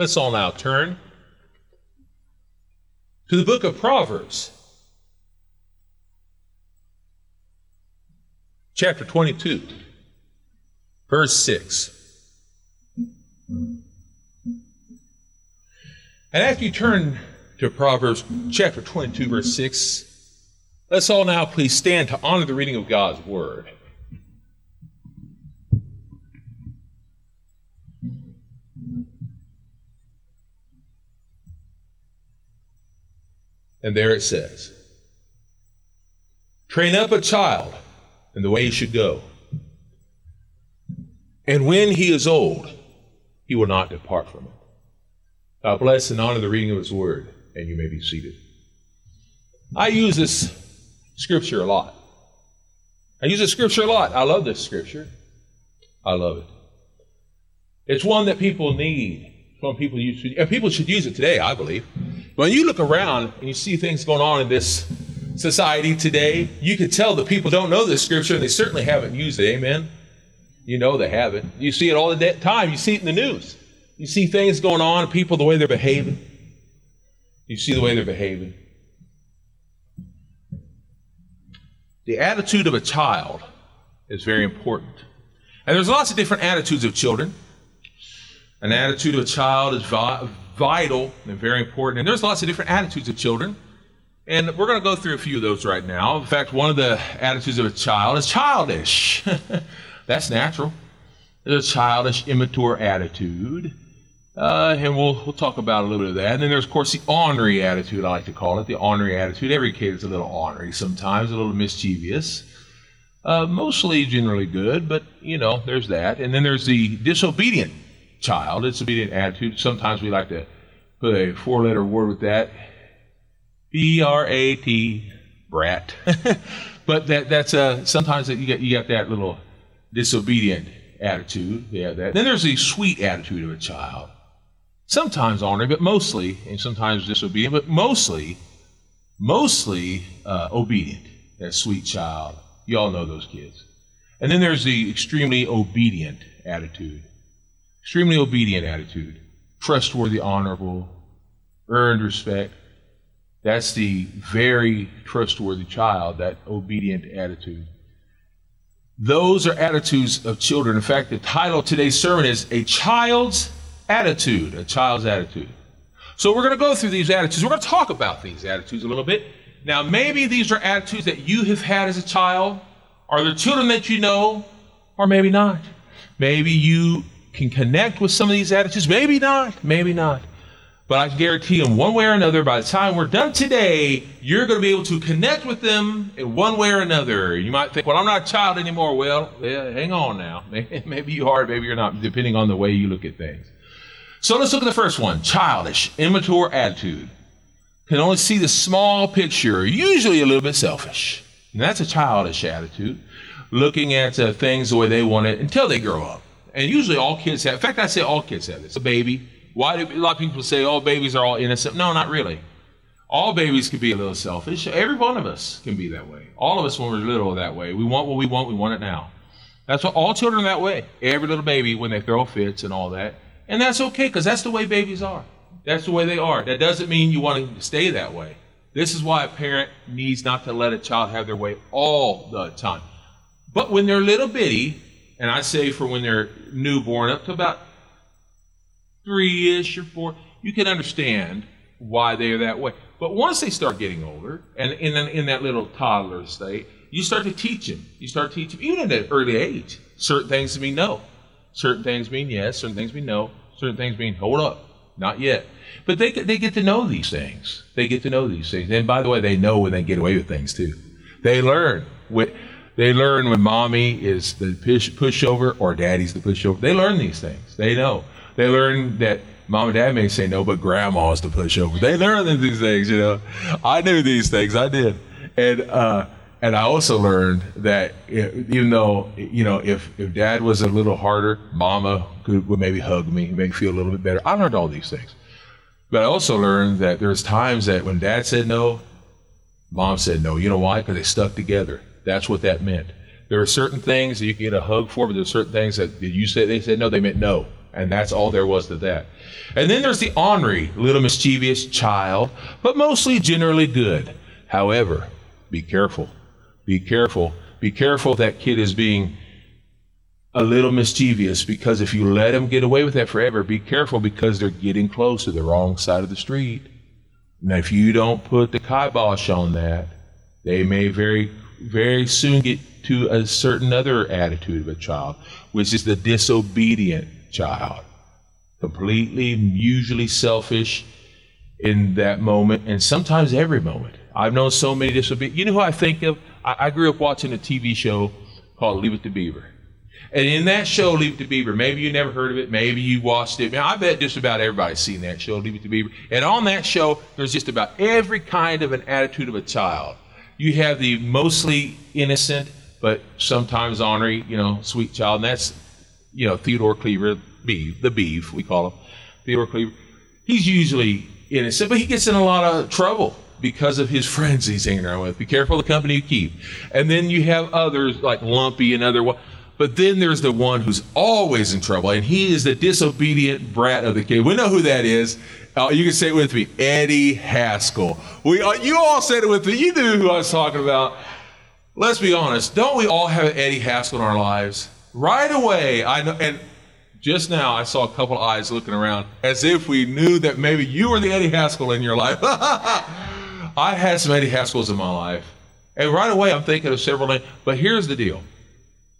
Let's all now turn to the book of Proverbs, chapter 22, verse 6. And after you turn to Proverbs chapter 22, verse 6, let's all now please stand to honor the reading of God's word. And there it says, Train up a child in the way he should go. And when he is old, he will not depart from it. God bless and honor the reading of his word, and you may be seated. I use this scripture a lot. I use this scripture a lot. I love this scripture. I love it. It's one that people need. It's one people use. And people should use it today, I believe. When you look around and you see things going on in this society today, you can tell that people don't know this scripture and they certainly haven't used it. Amen. You know they haven't. You see it all the time. You see it in the news. You see things going on, people, the way they're behaving. You see the way they're behaving. The attitude of a child is very important. And there's lots of different attitudes of children. An attitude of a child is vi- vital and very important. And there's lots of different attitudes of children. And we're going to go through a few of those right now. In fact, one of the attitudes of a child is childish. That's natural. There's a childish, immature attitude. Uh, and we'll, we'll talk about a little bit of that. And then there's, of course, the ornery attitude, I like to call it. The ornery attitude. Every kid is a little ornery sometimes, a little mischievous. Uh, mostly generally good, but, you know, there's that. And then there's the disobedient child, it's disobedient attitude. Sometimes we like to put a four letter word with that B R A T, brat. but that, that's uh, sometimes you get, you got that little disobedient attitude. Yeah, that. Then there's the sweet attitude of a child. Sometimes ornery, but mostly, and sometimes disobedient, but mostly, mostly uh, obedient. That sweet child. You all know those kids. And then there's the extremely obedient attitude. Extremely obedient attitude. Trustworthy, honorable, earned respect. That's the very trustworthy child, that obedient attitude. Those are attitudes of children. In fact, the title of today's sermon is A Child's Attitude. A Child's Attitude. So we're going to go through these attitudes. We're going to talk about these attitudes a little bit. Now, maybe these are attitudes that you have had as a child. Are there children that you know? Or maybe not. Maybe you can connect with some of these attitudes. Maybe not. Maybe not. But I guarantee you, in one way or another, by the time we're done today, you're going to be able to connect with them in one way or another. You might think, well, I'm not a child anymore. Well, yeah, hang on now. Maybe you are, maybe you're not, depending on the way you look at things. So let's look at the first one childish, immature attitude. Can only see the small picture, usually a little bit selfish. And that's a childish attitude, looking at uh, things the way they want it until they grow up. And usually all kids have, in fact, I say all kids have this. A baby, why do a lot of people say all babies are all innocent? No, not really. All babies can be a little selfish. Every one of us can be that way. All of us, when we're little, that way. We want what we want. We want it now. That's what all children are that way. Every little baby, when they throw fits and all that, and that's okay because that's the way babies are. That's the way they are. That doesn't mean you want to stay that way. This is why a parent needs not to let a child have their way all the time. But when they're little bitty, and I say for when they're newborn up to about three ish or four, you can understand why they are that way. But once they start getting older, and in, in that little toddler state, you start to teach them. You start teaching them, even at an early age. Certain things mean no. Certain things mean yes. Certain things mean no. Certain things mean hold up, not yet. But they, they get to know these things. They get to know these things. And by the way, they know when they get away with things too. They learn. When, they learn when mommy is the push, pushover or daddy's the pushover. They learn these things. They know. They learn that mom and dad may say no, but grandma's the pushover. They learn these things, you know. I knew these things. I did. And, uh, and I also learned that even though, you know, if, if dad was a little harder, mama could, would maybe hug me, make me feel a little bit better. I learned all these things. But I also learned that there's times that when dad said no, mom said no. You know why? Because they stuck together. That's what that meant. There are certain things that you can get a hug for, but there's certain things that you said they said no, they meant no. And that's all there was to that. And then there's the ornery, little mischievous child, but mostly generally good. However, be careful. Be careful. Be careful that kid is being a little mischievous because if you let them get away with that forever, be careful because they're getting close to the wrong side of the street. Now, if you don't put the kibosh on that, they may very, very soon get to a certain other attitude of a child, which is the disobedient child. Completely, usually selfish in that moment, and sometimes every moment. I've known so many disobedient. You know who I think of? I, I grew up watching a TV show called Leave It to Beaver. And in that show, Leave It to Beaver, maybe you never heard of it, maybe you watched it. Now, I bet just about everybody's seen that show, Leave It to Beaver. And on that show, there's just about every kind of an attitude of a child. You have the mostly innocent, but sometimes ornery, you know, sweet child, and that's, you know, Theodore Cleaver, the Beav, we call him. Theodore Cleaver. He's usually innocent, but he gets in a lot of trouble because of his friends he's hanging around with. Be careful the company you keep. And then you have others like Lumpy and other but then there's the one who's always in trouble, and he is the disobedient brat of the kid. We know who that is. Uh, you can say it with me, Eddie Haskell. We, uh, you all said it with me. You knew who I was talking about. Let's be honest. Don't we all have Eddie Haskell in our lives? Right away, I know. And just now, I saw a couple eyes looking around as if we knew that maybe you were the Eddie Haskell in your life. I had some Eddie Haskells in my life. And right away, I'm thinking of several names. But here's the deal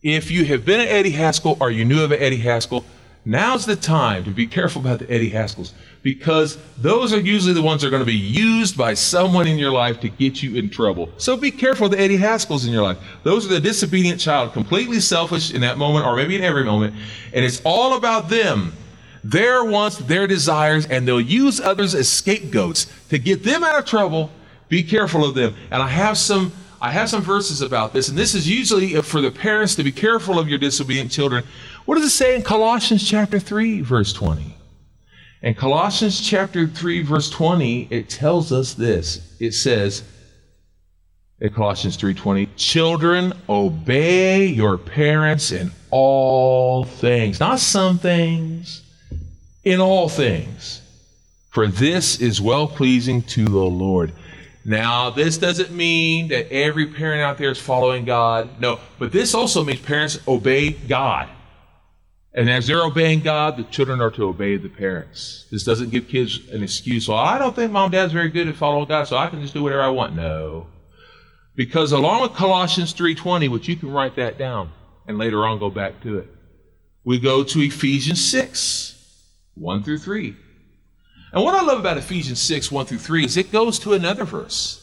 if you have been an Eddie Haskell or you knew of an Eddie Haskell, now's the time to be careful about the Eddie Haskells because those are usually the ones that are going to be used by someone in your life to get you in trouble. So be careful of the Eddie Haskells in your life. Those are the disobedient child, completely selfish in that moment or maybe in every moment, and it's all about them. Their wants, their desires, and they'll use others as scapegoats to get them out of trouble. Be careful of them. And I have some I have some verses about this, and this is usually for the parents to be careful of your disobedient children. What does it say in Colossians chapter 3, verse 20? In Colossians chapter 3, verse 20, it tells us this. It says, in Colossians 3:20, children, obey your parents in all things, not some things, in all things. For this is well pleasing to the Lord. Now, this doesn't mean that every parent out there is following God. No, but this also means parents obey God. And as they're obeying God, the children are to obey the parents. This doesn't give kids an excuse. Well, I don't think mom and dad's very good at following God, so I can just do whatever I want. No. Because along with Colossians 3.20, which you can write that down and later on go back to it, we go to Ephesians 6, 1 through 3. And what I love about Ephesians 6, 1 through 3 is it goes to another verse.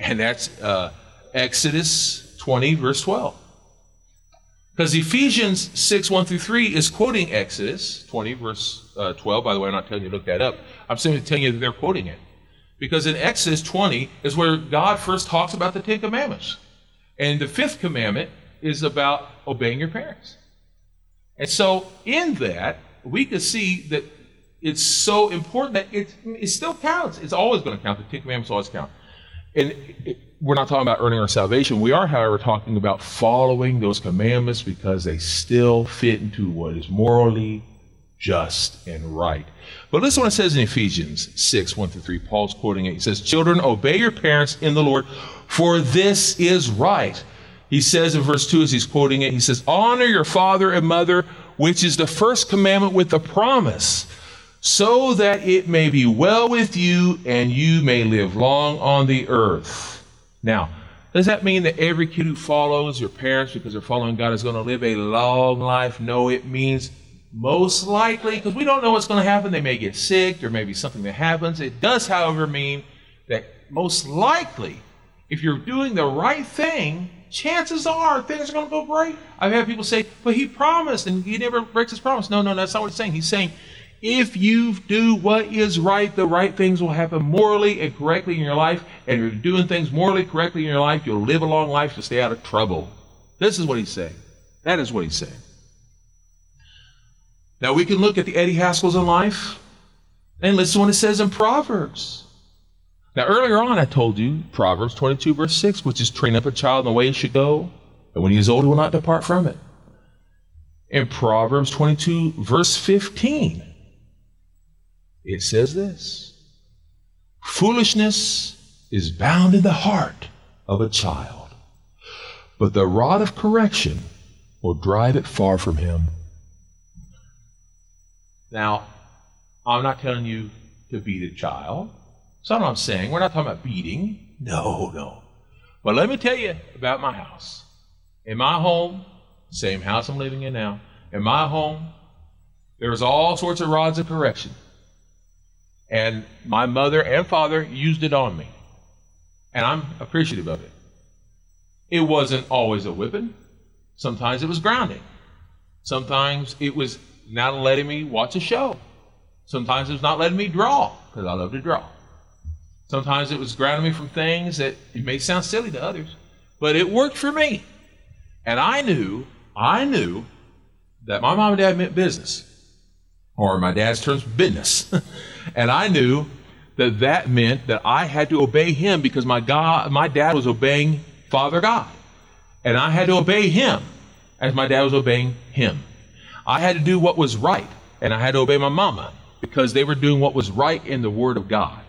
And that's uh, Exodus 20, verse 12. Because Ephesians 6, 1 through 3 is quoting Exodus 20, verse uh, 12. By the way, I'm not telling you to look that up. I'm simply telling you that they're quoting it. Because in Exodus 20 is where God first talks about the Ten Commandments. And the fifth commandment is about obeying your parents. And so in that, we could see that it's so important that it, it still counts. It's always going to count. The Ten Commandments always count. And it, we're not talking about earning our salvation. We are, however, talking about following those commandments because they still fit into what is morally just and right. But listen what it says in Ephesians 6, 1 through 3. Paul's quoting it. He says, Children, obey your parents in the Lord, for this is right. He says in verse 2, as he's quoting it, he says, Honor your father and mother, which is the first commandment with the promise so that it may be well with you and you may live long on the earth. Now, does that mean that every kid who follows your parents because they're following God is going to live a long life? No, it means most likely, because we don't know what's going to happen. They may get sick, there may be something that happens. It does, however, mean that most likely, if you're doing the right thing, chances are things are going to go great. I've had people say, but he promised and he never breaks his promise. No, no, that's not what he's saying. He's saying if you do what is right, the right things will happen morally and correctly in your life. And if you're doing things morally correctly in your life, you'll live a long life to stay out of trouble. This is what he's saying. That is what he's saying. Now we can look at the Eddie Haskells in life and listen to what it says in Proverbs. Now earlier on I told you Proverbs 22 verse 6, which is train up a child in the way he should go, and when he is old he will not depart from it. In Proverbs 22, verse 15, it says this Foolishness is bound in the heart of a child, but the rod of correction will drive it far from him. Now, I'm not telling you to beat a child. That's not what I'm saying. We're not talking about beating. No, no. But let me tell you about my house. In my home, same house I'm living in now, in my home, there's all sorts of rods of correction. And my mother and father used it on me. And I'm appreciative of it. It wasn't always a whipping. Sometimes it was grounding. Sometimes it was not letting me watch a show. Sometimes it was not letting me draw, because I love to draw. Sometimes it was grounding me from things that it may sound silly to others, but it worked for me. And I knew, I knew that my mom and dad meant business, or my dad's terms, business. and I knew that that meant that I had to obey him because my God, my dad was obeying Father God. And I had to obey him as my dad was obeying him. I had to do what was right, and I had to obey my mama because they were doing what was right in the Word of God.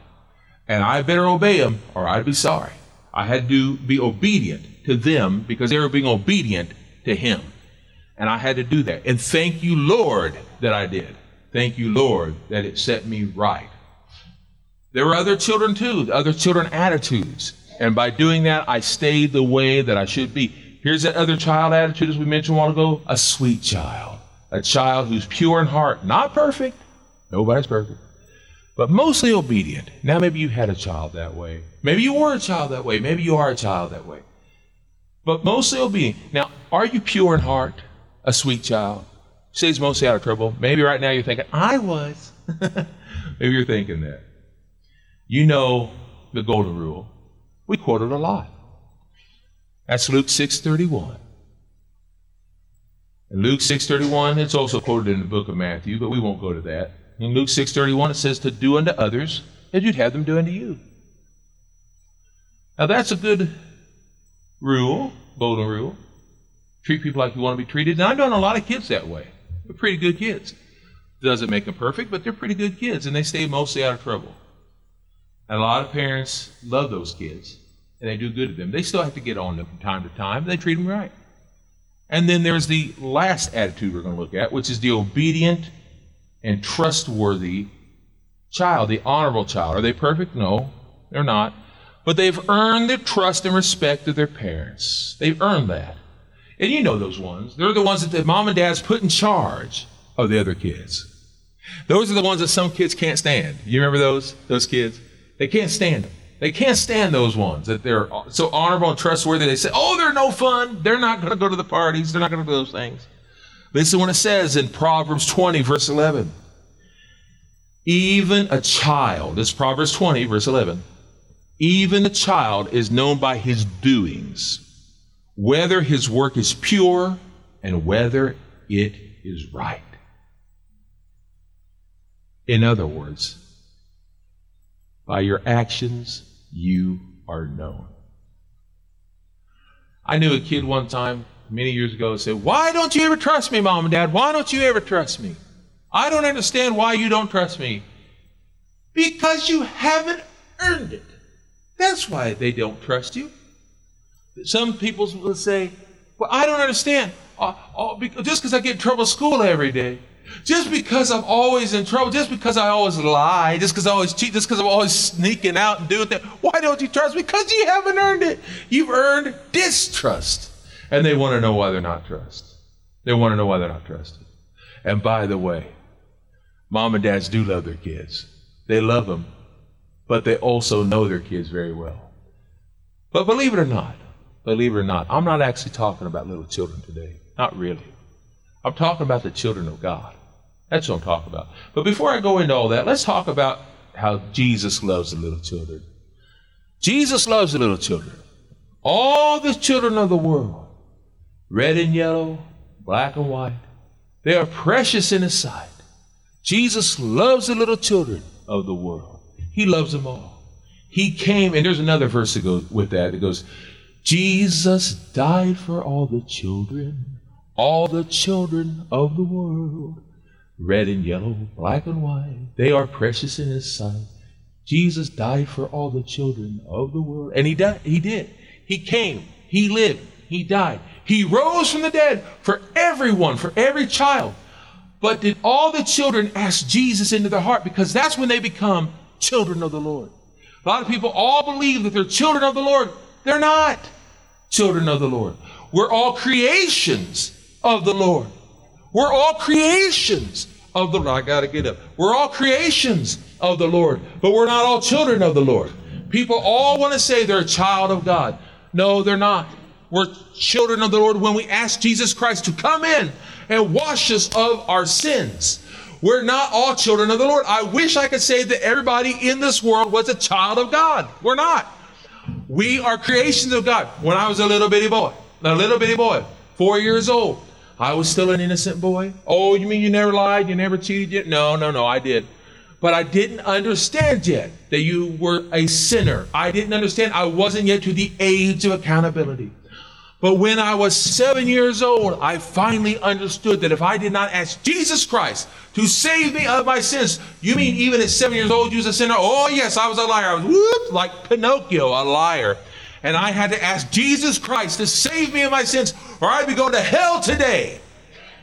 And I better obey them or I'd be sorry. I had to be obedient to them because they were being obedient to Him. And I had to do that. And thank you, Lord, that I did. Thank you, Lord, that it set me right. There were other children too, other children attitudes. And by doing that, I stayed the way that I should be. Here's that other child attitude, as we mentioned a while ago a sweet child. A child who's pure in heart, not perfect. Nobody's perfect. But mostly obedient. Now, maybe you had a child that way. Maybe you were a child that way. Maybe you are a child that way. But mostly obedient. Now, are you pure in heart? A sweet child? Stays mostly out of trouble. Maybe right now you're thinking, I was. maybe you're thinking that. You know the golden rule. We quote it a lot. That's Luke 6:31. In Luke 6:31, it's also quoted in the book of Matthew, but we won't go to that. In Luke 6:31, it says to do unto others as you'd have them do unto you. Now that's a good rule, golden rule. Treat people like you want to be treated. And I've known a lot of kids that way. They're pretty good kids. Doesn't make them perfect, but they're pretty good kids, and they stay mostly out of trouble. And a lot of parents love those kids, and they do good to them. They still have to get on them from time to time. They treat them right. And then there's the last attitude we're going to look at, which is the obedient and trustworthy child, the honorable child. Are they perfect? No, they're not. But they've earned the trust and respect of their parents. They've earned that. And you know those ones. They're the ones that the mom and dad's put in charge of the other kids. Those are the ones that some kids can't stand. You remember those? Those kids? They can't stand them. They can't stand those ones that they're so honorable and trustworthy. They say, oh, they're no fun. They're not going to go to the parties. They're not going to do those things. Listen what it says in Proverbs 20, verse 11. Even a child, this Proverbs 20, verse 11, even a child is known by his doings, whether his work is pure and whether it is right. In other words, by your actions, you are known. I knew a kid one time many years ago said, Why don't you ever trust me, mom and dad? Why don't you ever trust me? I don't understand why you don't trust me. Because you haven't earned it. That's why they don't trust you. Some people will say, Well, I don't understand. Uh, uh, just because I get in trouble at school every day, just because I'm always in trouble, just because I always lie, just because I always cheat, just because I'm always sneaking out and doing that, why don't you trust? Because you haven't earned it. You've earned distrust. And they want to know why they're not trusted. They want to know why they're not trusted. And by the way, mom and dads do love their kids. They love them, but they also know their kids very well. But believe it or not, believe it or not, I'm not actually talking about little children today. Not really. I'm talking about the children of God. That's what I'm talking about. But before I go into all that, let's talk about how Jesus loves the little children. Jesus loves the little children. All the children of the world red and yellow, black and white. They are precious in His sight. Jesus loves the little children of the world. He loves them all. He came, and there's another verse that goes with that. It goes, Jesus died for all the children, all the children of the world, red and yellow, black and white, they are precious in his sight. Jesus died for all the children of the world. And he died, he did. He came, he lived, he died. He rose from the dead for everyone, for every child. But did all the children ask Jesus into their heart? Because that's when they become children of the Lord. A lot of people all believe that they're children of the Lord. They're not children of the Lord. We're all creations of the Lord. We're all creations of the Lord. I got to get up. We're all creations of the Lord, but we're not all children of the Lord. People all want to say they're a child of God. No, they're not. We're children of the Lord when we ask Jesus Christ to come in and wash us of our sins. We're not all children of the Lord. I wish I could say that everybody in this world was a child of God. We're not. We are creations of God. When I was a little bitty boy, a little bitty boy, four years old, I was still an innocent boy. Oh, you mean you never lied? You never cheated yet? No, no, no, I did. But I didn't understand yet that you were a sinner. I didn't understand. I wasn't yet to the age of accountability. But when I was seven years old, I finally understood that if I did not ask Jesus Christ to save me of my sins, you mean even at seven years old, you was a sinner? Oh, yes, I was a liar. I was whoop, like Pinocchio, a liar. And I had to ask Jesus Christ to save me of my sins, or I'd be going to hell today.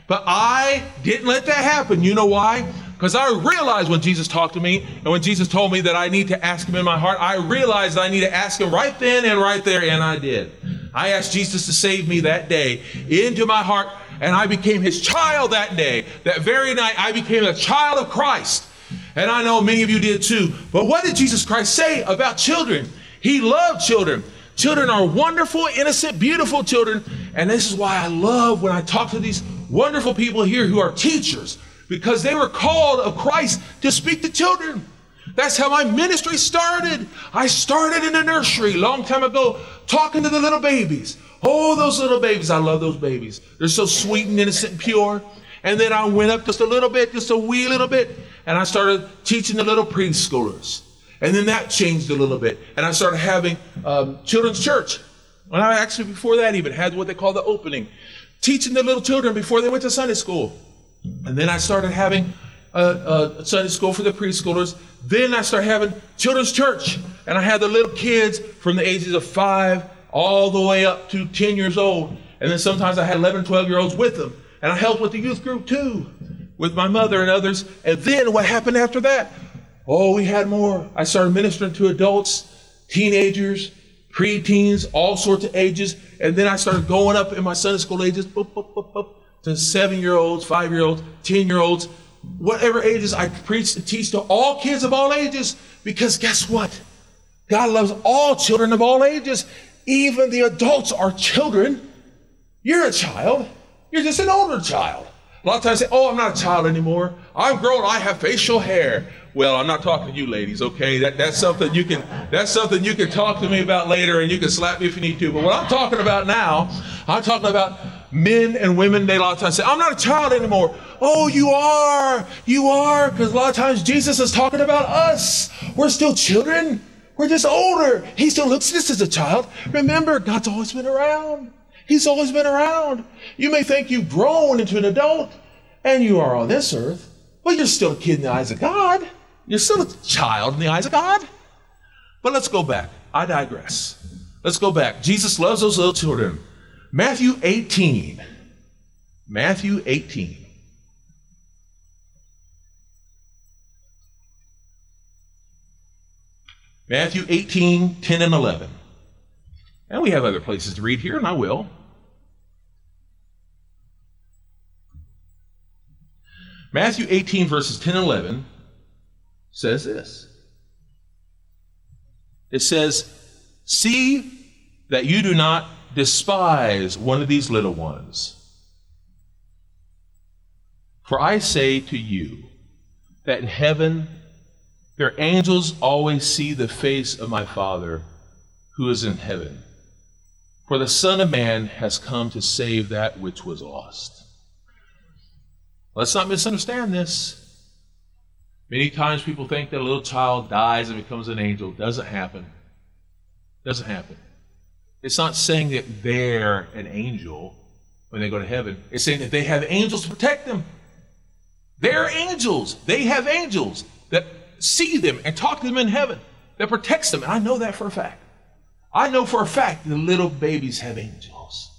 But I didn't let that happen. You know why? Because I realized when Jesus talked to me and when Jesus told me that I need to ask him in my heart, I realized I need to ask him right then and right there, and I did. I asked Jesus to save me that day into my heart, and I became his child that day. That very night, I became a child of Christ. And I know many of you did too. But what did Jesus Christ say about children? He loved children. Children are wonderful, innocent, beautiful children. And this is why I love when I talk to these wonderful people here who are teachers, because they were called of Christ to speak to children. That's how my ministry started. I started in a nursery long time ago, talking to the little babies. Oh, those little babies. I love those babies. They're so sweet and innocent and pure. And then I went up just a little bit, just a wee little bit, and I started teaching the little preschoolers. And then that changed a little bit. And I started having um, children's church. And I actually, before that, even had what they call the opening, teaching the little children before they went to Sunday school. And then I started having a, a Sunday school for the preschoolers. Then I started having children's church. And I had the little kids from the ages of five all the way up to 10 years old. And then sometimes I had 11, 12 year olds with them. And I helped with the youth group too, with my mother and others. And then what happened after that? Oh, we had more. I started ministering to adults, teenagers, preteens, all sorts of ages. And then I started going up in my Sunday school ages boop, boop, boop, to seven year olds, five year olds, 10 year olds, whatever ages. I preach and teach to all kids of all ages because guess what? God loves all children of all ages. Even the adults are children. You're a child. You're just an older child. A lot of times say, oh, I'm not a child anymore. I'm grown. I have facial hair. Well, I'm not talking to you ladies, okay? That, that's something you can that's something you can talk to me about later and you can slap me if you need to. But what I'm talking about now, I'm talking about men and women, they a lot of times say, I'm not a child anymore. Oh, you are. You are. Because a lot of times Jesus is talking about us. We're still children. We're just older. He still looks at us as a child. Remember, God's always been around. He's always been around. You may think you've grown into an adult and you are on this earth, but you're still a kid in the eyes of God. You're still a child in the eyes of God. But let's go back. I digress. Let's go back. Jesus loves those little children. Matthew 18. Matthew 18. Matthew 18, 10 and 11. And we have other places to read here, and I will. Matthew 18, verses 10 and 11 says this It says, See that you do not despise one of these little ones. For I say to you that in heaven their angels always see the face of my Father who is in heaven. For the Son of Man has come to save that which was lost. Let's not misunderstand this. Many times people think that a little child dies and becomes an angel. Doesn't happen. Doesn't happen. It's not saying that they're an angel. when they go to heaven. It's saying that they have angels to protect them. They're angels. They have angels that see them and talk to them in heaven that protects them. And I know that for a fact. I know for a fact the little babies have angels.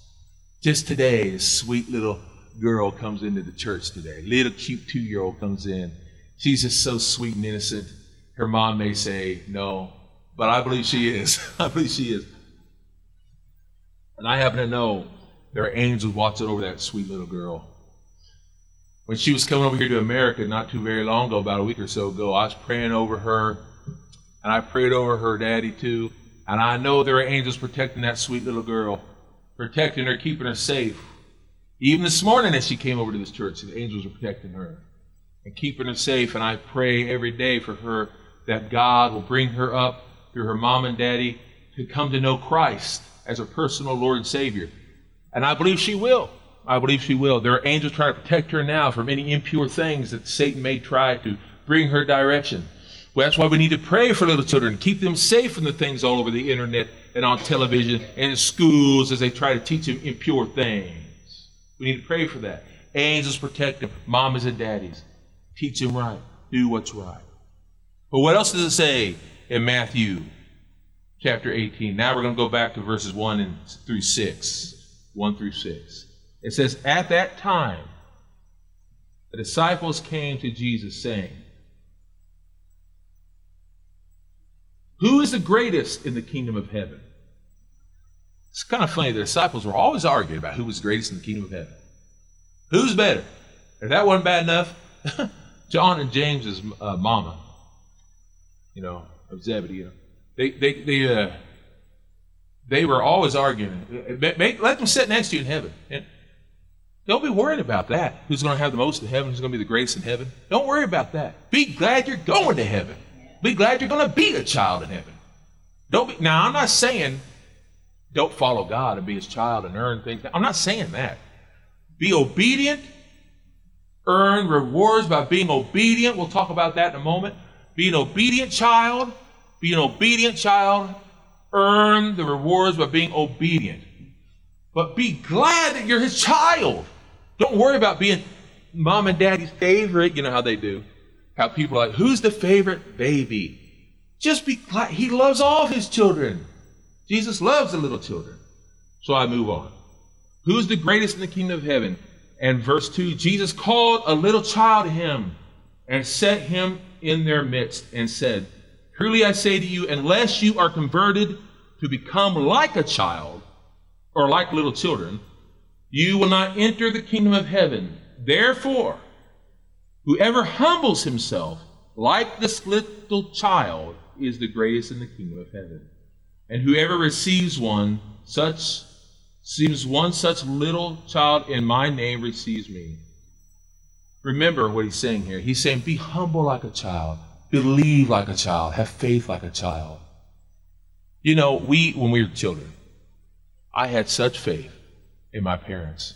Just today, a sweet little girl comes into the church today. Little cute two year old comes in. She's just so sweet and innocent. Her mom may say no, but I believe she is. I believe she is. And I happen to know there are angels watching over that sweet little girl. When she was coming over here to America not too very long ago, about a week or so ago, I was praying over her, and I prayed over her daddy too. And I know there are angels protecting that sweet little girl, protecting her, keeping her safe. Even this morning, as she came over to this church, the angels are protecting her and keeping her safe. And I pray every day for her that God will bring her up through her mom and daddy to come to know Christ as her personal Lord and Savior. And I believe she will. I believe she will. There are angels trying to protect her now from any impure things that Satan may try to bring her direction. Well, that's why we need to pray for little children, keep them safe from the things all over the internet and on television and in schools as they try to teach them impure things. We need to pray for that. Angels protect them, mamas and daddies. Teach them right. Do what's right. But what else does it say in Matthew chapter 18? Now we're going to go back to verses 1 and through 6. 1 through 6. It says, At that time, the disciples came to Jesus saying, Who is the greatest in the kingdom of heaven? It's kind of funny. The disciples were always arguing about who was greatest in the kingdom of heaven. Who's better? If that wasn't bad enough, John and James's uh, mama, you know, of Zebedee, you know, they they they uh, they were always arguing. Make, let them sit next to you in heaven. And don't be worried about that. Who's going to have the most in heaven? Who's going to be the greatest in heaven? Don't worry about that. Be glad you're going to heaven. Be glad you're going to be a child in heaven. Don't be, now, I'm not saying don't follow God and be his child and earn things. I'm not saying that. Be obedient, earn rewards by being obedient. We'll talk about that in a moment. Be an obedient child. Be an obedient child earn the rewards by being obedient. But be glad that you're his child. Don't worry about being mom and daddy's favorite. You know how they do. How people are like, who's the favorite baby? Just be glad. He loves all his children. Jesus loves the little children. So I move on. Who's the greatest in the kingdom of heaven? And verse 2 Jesus called a little child to him and set him in their midst and said, Truly I say to you, unless you are converted to become like a child or like little children, you will not enter the kingdom of heaven. Therefore, whoever humbles himself like this little child is the greatest in the kingdom of heaven. And whoever receives one such receives one such little child in my name receives me. Remember what he's saying here. He's saying, Be humble like a child. Believe like a child. Have faith like a child. You know, we, when we were children, I had such faith in my parents.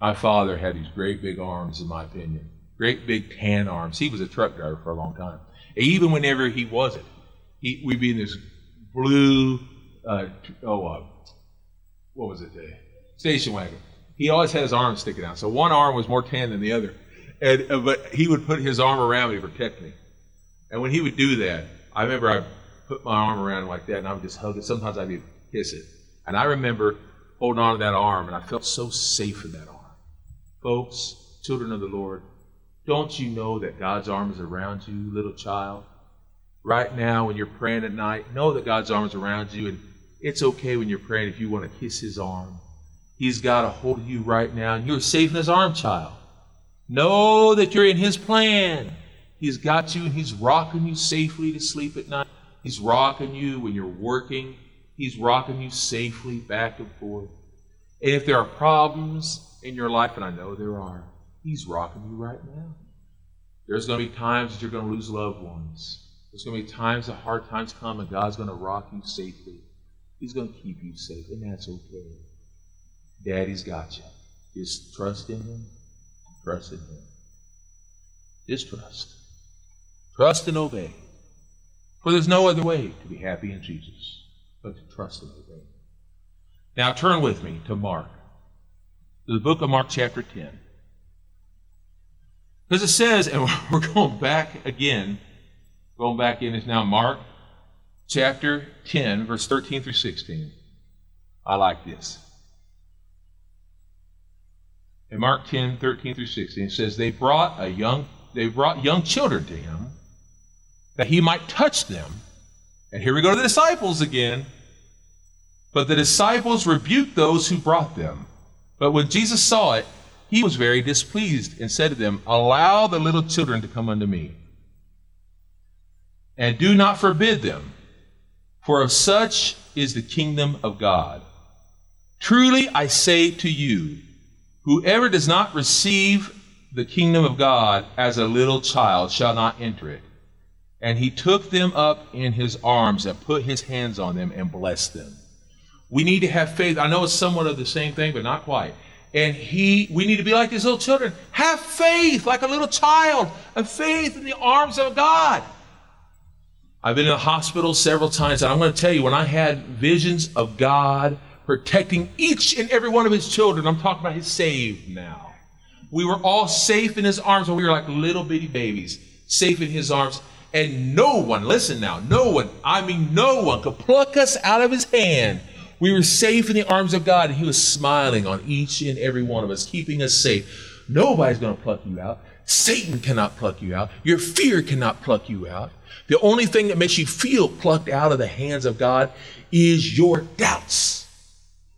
My father had these great big arms, in my opinion, great big tan arms. He was a truck driver for a long time. Even whenever he wasn't, he, we'd be in this blue, uh, oh, uh, what was it, the station wagon. He always had his arms sticking out. So one arm was more tan than the other. And, uh, but he would put his arm around me to protect me. And when he would do that, I remember I put my arm around him like that and I would just hug it. Sometimes I'd even kiss it. And I remember holding on to that arm and I felt so safe in that arm. Folks, children of the Lord, don't you know that God's arm is around you, little child? Right now, when you're praying at night, know that God's arm is around you, and it's okay when you're praying if you want to kiss His arm. He's got a hold of you right now, and you're safe in His arm, child. Know that you're in His plan. He's got you and He's rocking you safely to sleep at night. He's rocking you when you're working. He's rocking you safely back and forth. And if there are problems in your life, and I know there are, He's rocking you right now. There's going to be times that you're going to lose loved ones. There's going to be times that hard times come, and God's going to rock you safely. He's going to keep you safe, and that's okay. Daddy's got you. Just trust in Him. Trust in Him. Just trust. Trust and obey. For there's no other way to be happy in Jesus but to trust and obey. Now turn with me to Mark to the book of Mark, chapter 10. Because it says, and we're going back again, going back in, it's now Mark chapter 10, verse 13 through 16. I like this. In Mark 10, 13 through 16, it says, They brought a young they brought young children to him that he might touch them. And here we go to the disciples again. But the disciples rebuked those who brought them. But when Jesus saw it, he was very displeased and said to them, Allow the little children to come unto me, and do not forbid them, for of such is the kingdom of God. Truly I say to you, whoever does not receive the kingdom of God as a little child shall not enter it. And he took them up in his arms and put his hands on them and blessed them. We need to have faith. I know it's somewhat of the same thing, but not quite. And he, we need to be like these little children. Have faith like a little child, a faith in the arms of God. I've been in the hospital several times, and I'm going to tell you, when I had visions of God protecting each and every one of his children, I'm talking about his saved now. We were all safe in his arms when we were like little bitty babies, safe in his arms. And no one, listen now, no one, I mean, no one could pluck us out of his hand. We were safe in the arms of God, and he was smiling on each and every one of us, keeping us safe. Nobody's going to pluck you out. Satan cannot pluck you out. Your fear cannot pluck you out. The only thing that makes you feel plucked out of the hands of God is your doubts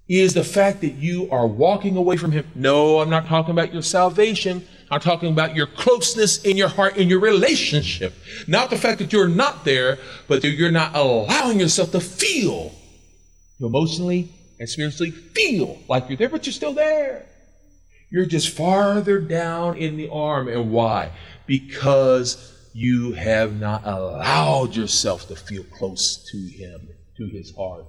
is the fact that you are walking away from Him. No, I'm not talking about your salvation. I'm talking about your closeness in your heart, in your relationship. Not the fact that you're not there, but that you're not allowing yourself to feel emotionally and spiritually feel like you're there, but you're still there. You're just farther down in the arm. And why? Because you have not allowed yourself to feel close to Him, to His heart.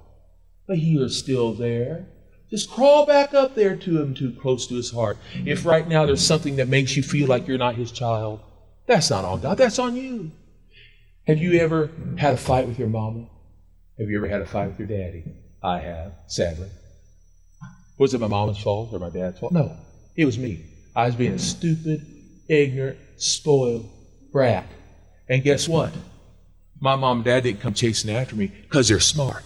But He is still there. Just crawl back up there to him too close to his heart. If right now there's something that makes you feel like you're not his child, that's not on God, that's on you. Have you ever had a fight with your mama? Have you ever had a fight with your daddy? I have, sadly. Was it my mama's fault or my dad's fault? No, it was me. I was being a stupid, ignorant, spoiled brat. And guess what? My mom and dad didn't come chasing after me because they're smart.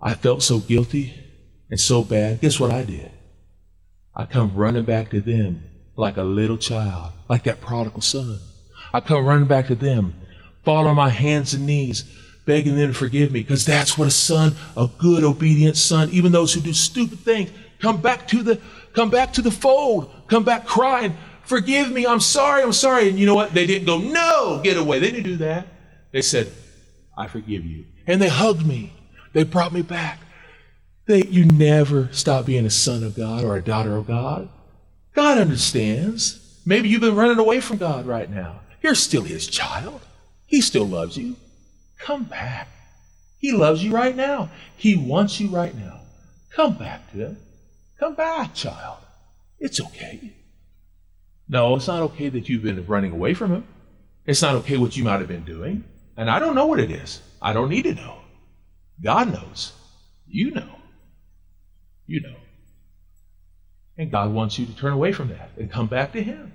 I felt so guilty and so bad, guess what I did? I come running back to them like a little child, like that prodigal son. I come running back to them, fall on my hands and knees, begging them to forgive me, because that's what a son, a good, obedient son, even those who do stupid things, come back to the come back to the fold, come back crying, forgive me, I'm sorry, I'm sorry. And you know what? They didn't go, no, get away. They didn't do that. They said, I forgive you. And they hugged me. They brought me back. They, you never stop being a son of God or a daughter of God. God understands. Maybe you've been running away from God right now. You're still his child. He still loves you. Come back. He loves you right now. He wants you right now. Come back to him. Come back, child. It's okay. No, it's not okay that you've been running away from him. It's not okay what you might have been doing. And I don't know what it is. I don't need to know. God knows. You know. You know. And God wants you to turn away from that and come back to Him.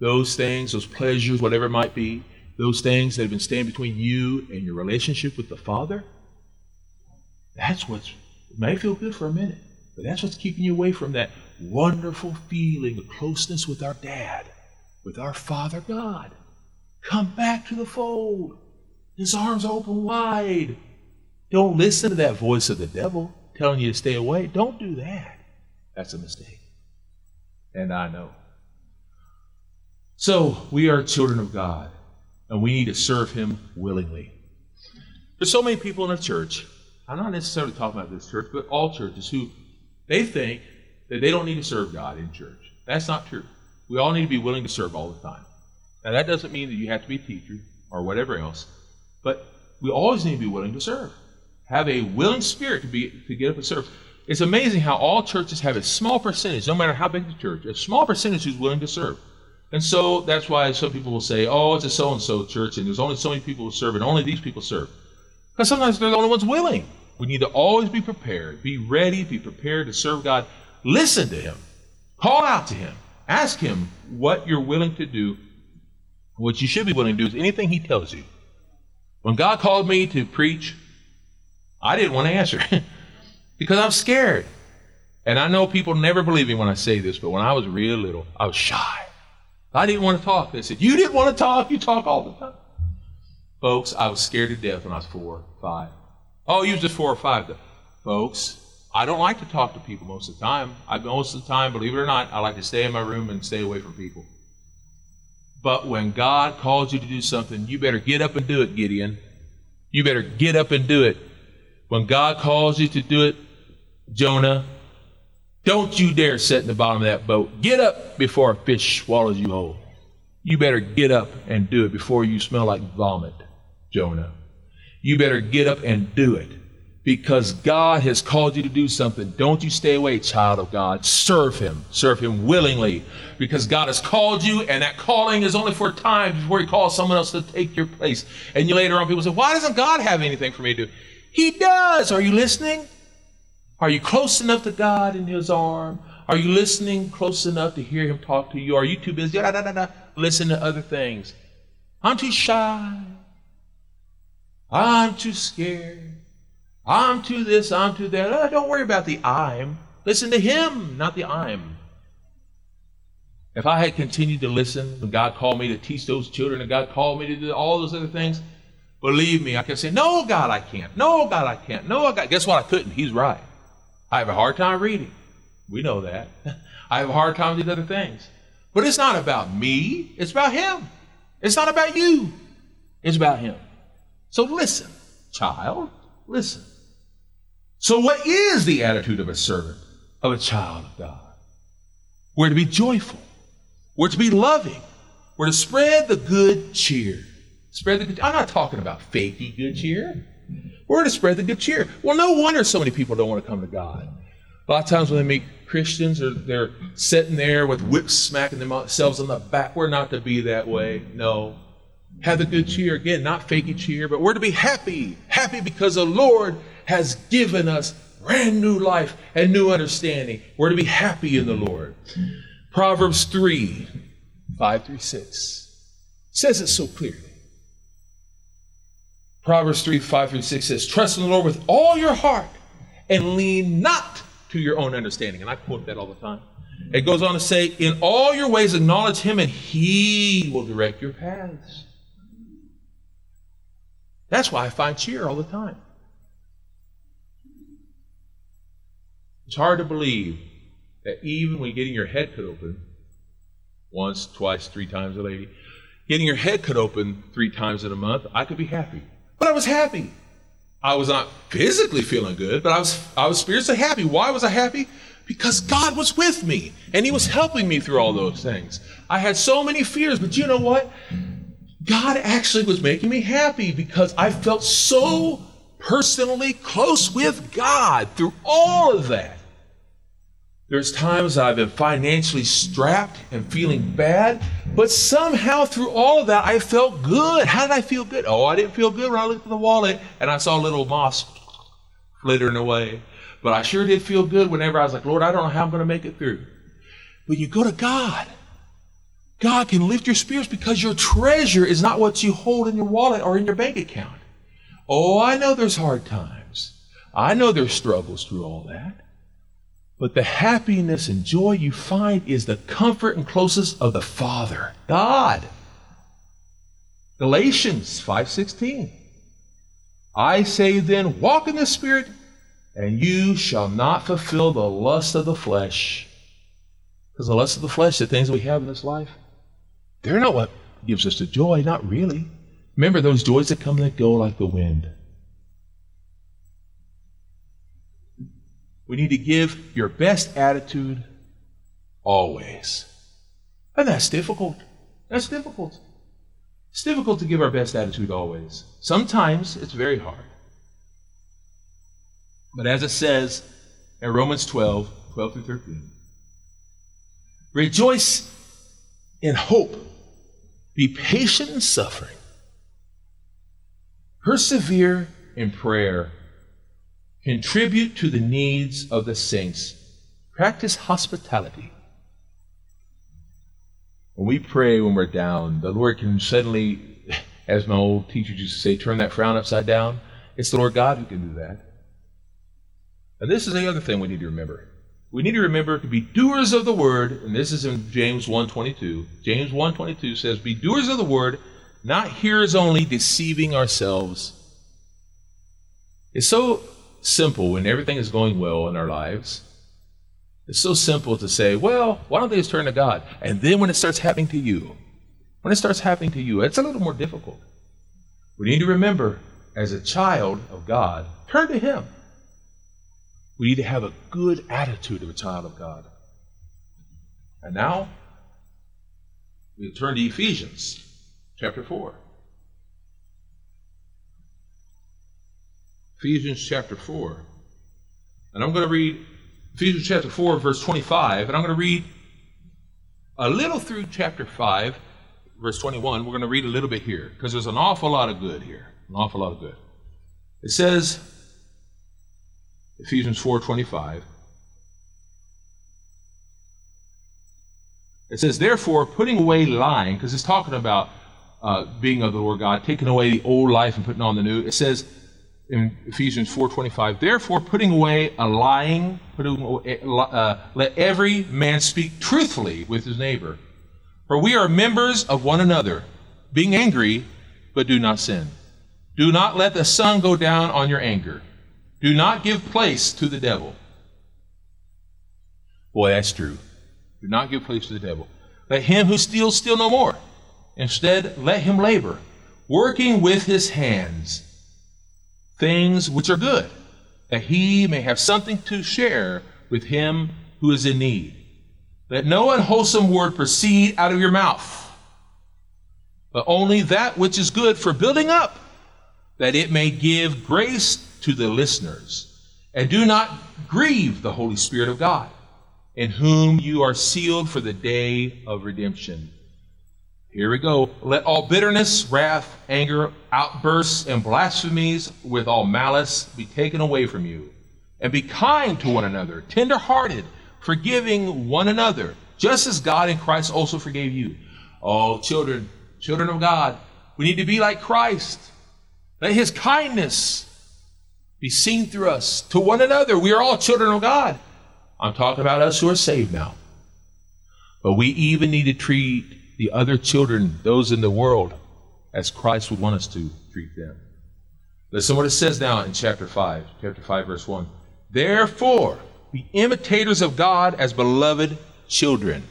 Those things, those pleasures, whatever it might be, those things that have been standing between you and your relationship with the Father, that's what's, it may feel good for a minute, but that's what's keeping you away from that wonderful feeling of closeness with our dad, with our Father God. Come back to the fold. His arms open wide. Don't listen to that voice of the devil telling you to stay away. Don't do that. That's a mistake. And I know. So, we are children of God, and we need to serve Him willingly. There's so many people in the church, I'm not necessarily talking about this church, but all churches who they think that they don't need to serve God in church. That's not true. We all need to be willing to serve all the time. Now, that doesn't mean that you have to be a teacher or whatever else, but we always need to be willing to serve have a willing spirit to be to get up and serve. It's amazing how all churches have a small percentage, no matter how big the church, a small percentage who's willing to serve. And so that's why some people will say, oh, it's a so and so church, and there's only so many people who serve, and only these people serve. Because sometimes they're the only ones willing. We need to always be prepared, be ready, be prepared to serve God listen to him. Call out to him. Ask him what you're willing to do. What you should be willing to do is anything he tells you. When God called me to preach, I didn't want to answer because I'm scared. And I know people never believe me when I say this, but when I was real little, I was shy. I didn't want to talk. They said, You didn't want to talk. You talk all the time. Folks, I was scared to death when I was four, five. Oh, you was just four or five. Though. Folks, I don't like to talk to people most of the time. I, most of the time, believe it or not, I like to stay in my room and stay away from people. But when God calls you to do something, you better get up and do it, Gideon. You better get up and do it. When God calls you to do it, Jonah, don't you dare sit in the bottom of that boat. Get up before a fish swallows you whole. You better get up and do it before you smell like vomit, Jonah. You better get up and do it because God has called you to do something. Don't you stay away, child of God. Serve Him. Serve Him willingly because God has called you, and that calling is only for a time before He calls someone else to take your place. And you later on, people say, Why doesn't God have anything for me to do? He does. Are you listening? Are you close enough to God in His arm? Are you listening close enough to hear Him talk to you? Are you too busy? Da, da, da, listen to other things. I'm too shy. I'm too scared. I'm too this, I'm too that. Oh, don't worry about the I'm. Listen to him, not the I'm. If I had continued to listen when God called me to teach those children and God called me to do all those other things, believe me, I could say, No, God, I can't. No, God, I can't. No, God. Guess what? I couldn't. He's right. I have a hard time reading. We know that. I have a hard time with these other things. But it's not about me, it's about Him. It's not about you, it's about Him. So listen, child, listen. So, what is the attitude of a servant, of a child of God? We're to be joyful. We're to be loving. We're to spread the good cheer. Spread the good. I'm not talking about fakey good cheer. We're to spread the good cheer. Well, no wonder so many people don't want to come to God. A lot of times when they meet Christians, they're, they're sitting there with whips smacking themselves on the back. We're not to be that way. No. Have the good cheer. Again, not fakey cheer, but we're to be happy. Happy because the Lord has given us brand new life and new understanding. We're to be happy in the Lord. Proverbs 3 5 through 6 says it so clearly. Proverbs 3 5 through 6 says, Trust in the Lord with all your heart and lean not to your own understanding. And I quote that all the time. It goes on to say, In all your ways acknowledge him, and he will direct your paths. That's why I find cheer all the time. It's hard to believe that even when getting your head cut open, once, twice, three times a lady, getting your head cut open three times in a month, I could be happy. But I was happy. I was not physically feeling good, but I was I was spiritually happy. Why was I happy? Because God was with me and He was helping me through all those things. I had so many fears, but you know what? God actually was making me happy because I felt so personally close with God through all of that. There's times I've been financially strapped and feeling bad, but somehow through all of that, I felt good. How did I feel good? Oh, I didn't feel good when I looked at the wallet and I saw little moss flittering away. But I sure did feel good whenever I was like, Lord, I don't know how I'm going to make it through. When you go to God, God can lift your spirits because your treasure is not what you hold in your wallet or in your bank account. Oh, I know there's hard times. I know there's struggles through all that. But the happiness and joy you find is the comfort and closeness of the Father, God. Galatians 5:16. I say then, walk in the Spirit, and you shall not fulfill the lust of the flesh. Because the lust of the flesh, the things that we have in this life, they're not what gives us the joy, not really. Remember those joys that come and go like the wind. We need to give your best attitude always. And that's difficult. That's difficult. It's difficult to give our best attitude always. Sometimes it's very hard. But as it says in Romans 12, 12 through 13, rejoice in hope, be patient in suffering, persevere in prayer Contribute to the needs of the saints. Practice hospitality. When we pray when we're down, the Lord can suddenly, as my old teacher used to say, turn that frown upside down. It's the Lord God who can do that. And this is the other thing we need to remember. We need to remember to be doers of the word, and this is in James 1.22. James 1.22 says, Be doers of the word, not hearers only, deceiving ourselves. It's so simple when everything is going well in our lives. It's so simple to say, well, why don't they just turn to God? And then when it starts happening to you, when it starts happening to you, it's a little more difficult. We need to remember, as a child of God, turn to Him. We need to have a good attitude of a child of God. And now, we turn to Ephesians chapter 4. Ephesians chapter 4. And I'm going to read Ephesians chapter 4, verse 25, and I'm going to read a little through chapter 5, verse 21. We're going to read a little bit here because there's an awful lot of good here. An awful lot of good. It says, Ephesians 4 25. It says, therefore, putting away lying, because it's talking about uh, being of the Lord God, taking away the old life and putting on the new. It says, in Ephesians 4:25. Therefore, putting away a lying, putting away, uh, let every man speak truthfully with his neighbor. For we are members of one another. Being angry, but do not sin. Do not let the sun go down on your anger. Do not give place to the devil. Boy, that's true. Do not give place to the devil. Let him who steals steal no more. Instead, let him labor, working with his hands things which are good, that he may have something to share with him who is in need. Let no unwholesome word proceed out of your mouth, but only that which is good for building up, that it may give grace to the listeners. And do not grieve the Holy Spirit of God, in whom you are sealed for the day of redemption. Here we go. Let all bitterness, wrath, anger, outbursts, and blasphemies with all malice be taken away from you. And be kind to one another, tender-hearted, forgiving one another, just as God in Christ also forgave you. Oh, children, children of God, we need to be like Christ. Let his kindness be seen through us to one another. We are all children of God. I'm talking about us who are saved now. But we even need to treat the other children, those in the world, as Christ would want us to treat them. Listen what it says now in chapter 5, chapter 5, verse 1. Therefore, be imitators of God as beloved children.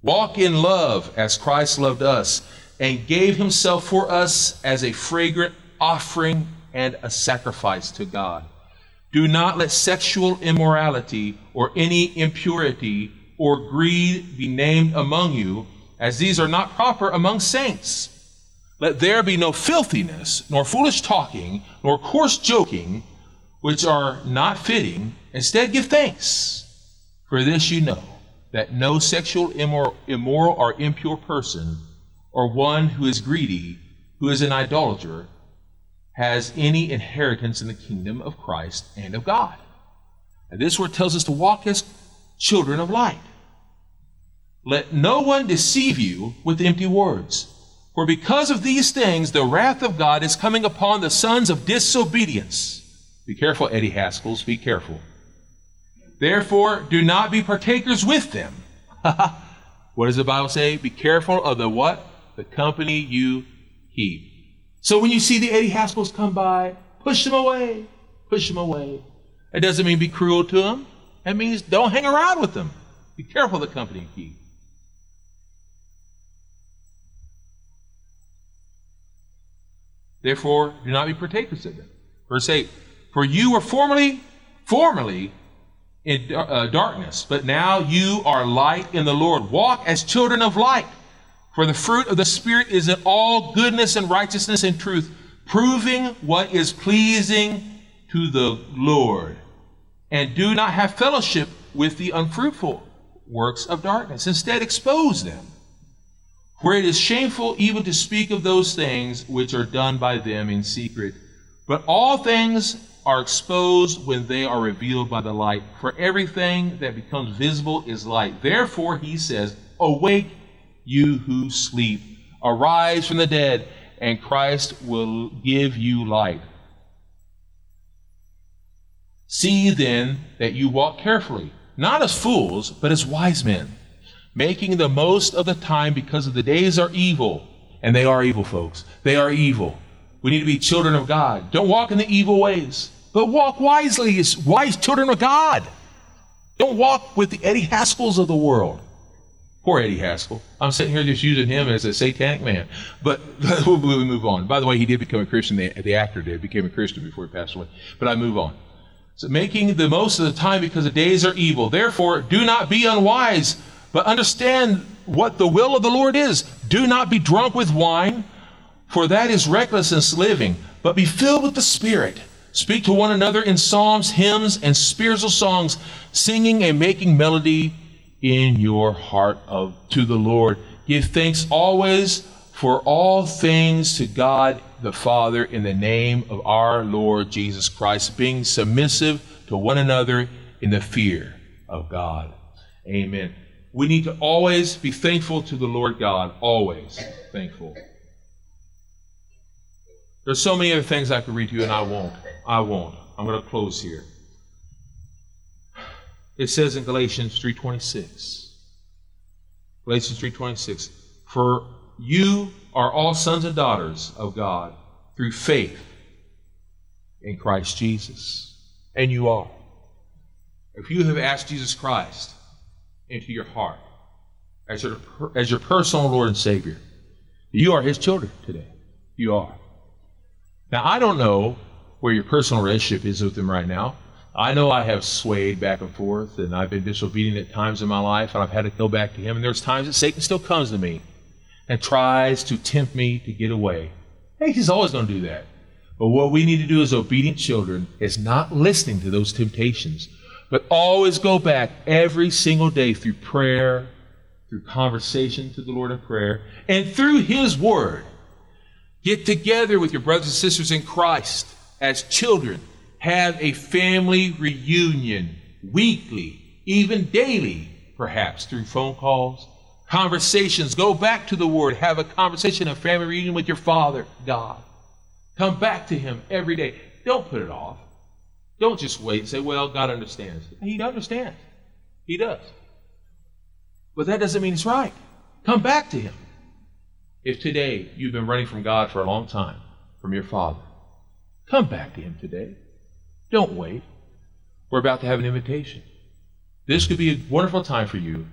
Walk in love as Christ loved us and gave himself for us as a fragrant offering and a sacrifice to God. Do not let sexual immorality or any impurity or greed be named among you as these are not proper among saints. Let there be no filthiness, nor foolish talking, nor coarse joking, which are not fitting. Instead, give thanks. For this you know, that no sexual immoral, immoral or impure person, or one who is greedy, who is an idolater, has any inheritance in the kingdom of Christ and of God. And this word tells us to walk as children of light. Let no one deceive you with empty words. For because of these things, the wrath of God is coming upon the sons of disobedience. Be careful, Eddie Haskells, be careful. Therefore, do not be partakers with them. what does the Bible say? Be careful of the what? The company you keep. So when you see the Eddie Haskells come by, push them away. Push them away. It doesn't mean be cruel to them. It means don't hang around with them. Be careful of the company you keep. Therefore, do not be partakers of them. Verse 8 For you were formerly, formerly in uh, darkness, but now you are light in the Lord. Walk as children of light. For the fruit of the Spirit is in all goodness and righteousness and truth, proving what is pleasing to the Lord. And do not have fellowship with the unfruitful works of darkness. Instead, expose them. For it is shameful even to speak of those things which are done by them in secret. But all things are exposed when they are revealed by the light. For everything that becomes visible is light. Therefore, he says, Awake, you who sleep. Arise from the dead, and Christ will give you light. See then that you walk carefully, not as fools, but as wise men, making the most of the time because the days are evil. And they are evil, folks. They are evil. We need to be children of God. Don't walk in the evil ways but walk wisely as wise children of God. Don't walk with the Eddie Haskells of the world. Poor Eddie Haskell. I'm sitting here just using him as a satanic man. But we'll move on. By the way, he did become a Christian. The, the actor did became a Christian before he passed away. But I move on. So making the most of the time because the days are evil. Therefore, do not be unwise, but understand what the will of the Lord is. Do not be drunk with wine, for that is recklessness living, but be filled with the Spirit Speak to one another in psalms, hymns, and spiritual songs, singing and making melody in your heart of, to the Lord. Give thanks always for all things to God the Father in the name of our Lord Jesus Christ, being submissive to one another in the fear of God. Amen. We need to always be thankful to the Lord God, always thankful. There's so many other things I could read to you, and I won't. I won't. I'm going to close here. It says in Galatians 3:26. Galatians 3:26. For you are all sons and daughters of God through faith in Christ Jesus. And you are. If you have asked Jesus Christ into your heart as your, as your personal Lord and Savior, you are His children today. You are. Now, I don't know where your personal relationship is with Him right now. I know I have swayed back and forth, and I've been disobedient at times in my life, and I've had to go back to Him. And there's times that Satan still comes to me and tries to tempt me to get away. Hey, he's always going to do that. But what we need to do as obedient children is not listening to those temptations, but always go back every single day through prayer, through conversation to the Lord in prayer, and through His Word. Get together with your brothers and sisters in Christ as children, have a family reunion weekly, even daily, perhaps through phone calls, conversations. Go back to the Word. Have a conversation, a family reunion with your Father, God. Come back to Him every day. Don't put it off. Don't just wait and say, well, God understands. He understands. He does. But that doesn't mean it's right. Come back to Him. If today you've been running from God for a long time, from your Father, Come back to Him today. Don't wait. We're about to have an invitation. This could be a wonderful time for you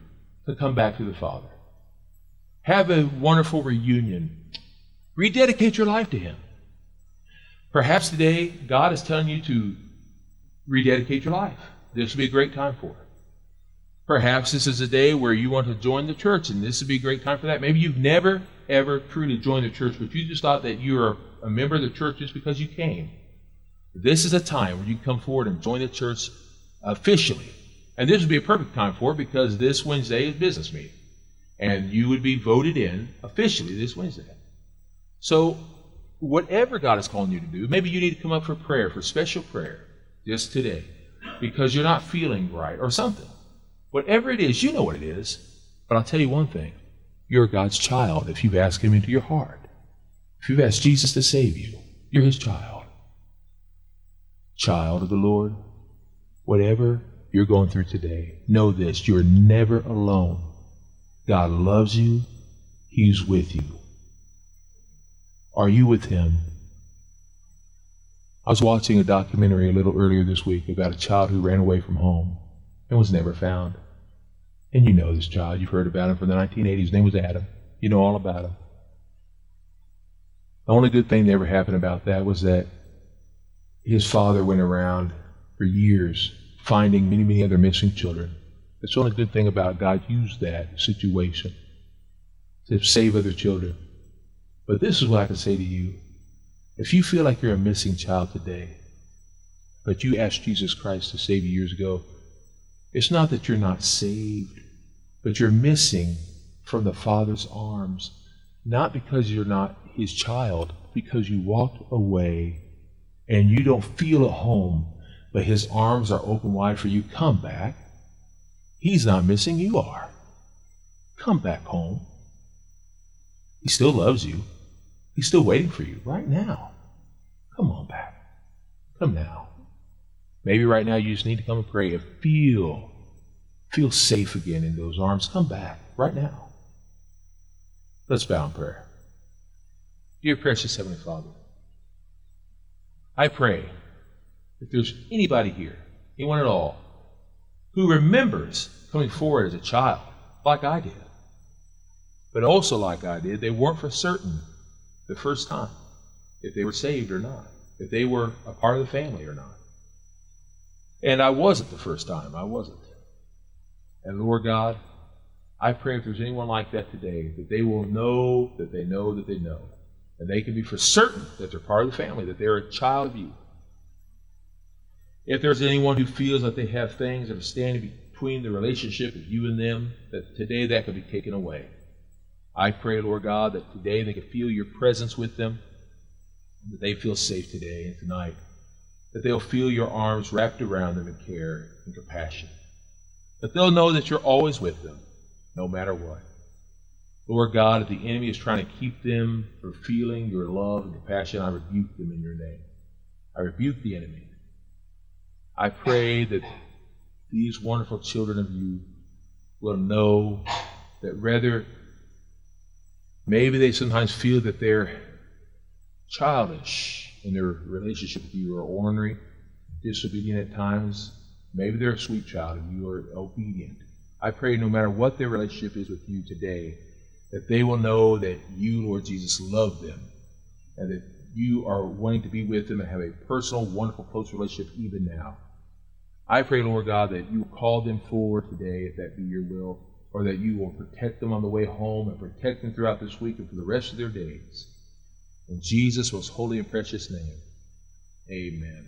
to come back to the Father. Have a wonderful reunion. Rededicate your life to Him. Perhaps today God is telling you to rededicate your life. This would be a great time for it. Perhaps this is a day where you want to join the church, and this would be a great time for that. Maybe you've never, ever truly joined the church, but you just thought that you are a member of the church just because you came. This is a time where you come forward and join the church officially. And this would be a perfect time for it because this Wednesday is business meeting. And you would be voted in officially this Wednesday. So, whatever God is calling you to do, maybe you need to come up for prayer, for special prayer, just today, because you're not feeling right or something. Whatever it is, you know what it is. But I'll tell you one thing you're God's child if you've asked Him into your heart. If you've asked Jesus to save you, you're his child. Child of the Lord, whatever you're going through today, know this you're never alone. God loves you, He's with you. Are you with Him? I was watching a documentary a little earlier this week about a child who ran away from home and was never found. And you know this child, you've heard about him from the 1980s. His name was Adam. You know all about him. The only good thing that ever happened about that was that his father went around for years finding many, many other missing children. That's the only good thing about God used that situation to save other children. But this is what I can say to you. If you feel like you're a missing child today, but you asked Jesus Christ to save you years ago, it's not that you're not saved, but you're missing from the Father's arms, not because you're not his child because you walked away and you don't feel at home, but his arms are open wide for you, come back. He's not missing, you are. Come back home. He still loves you. He's still waiting for you right now. Come on back. Come now. Maybe right now you just need to come and pray and feel, feel safe again in those arms. Come back right now. Let's bow in prayer. Dear precious Heavenly Father, I pray if there's anybody here, anyone at all, who remembers coming forward as a child, like I did, but also like I did, they weren't for certain the first time if they were saved or not, if they were a part of the family or not. And I wasn't the first time, I wasn't. And Lord God, I pray if there's anyone like that today, that they will know that they know that they know. And they can be for certain that they're part of the family, that they're a child of you. If there's anyone who feels that they have things that are standing between the relationship of you and them, that today that could be taken away. I pray, Lord God, that today they can feel your presence with them, that they feel safe today and tonight, that they'll feel your arms wrapped around them in care and compassion, that they'll know that you're always with them, no matter what. Lord God, if the enemy is trying to keep them from feeling your love and compassion, I rebuke them in your name. I rebuke the enemy. I pray that these wonderful children of you will know that rather Maybe they sometimes feel that they're childish in their relationship with you or ornery, disobedient at times. Maybe they're a sweet child and you are obedient. I pray no matter what their relationship is with you today, that they will know that you, Lord Jesus, love them and that you are wanting to be with them and have a personal, wonderful, close relationship even now. I pray, Lord God, that you call them forward today, if that be your will, or that you will protect them on the way home and protect them throughout this week and for the rest of their days. In Jesus' most holy and precious name, amen.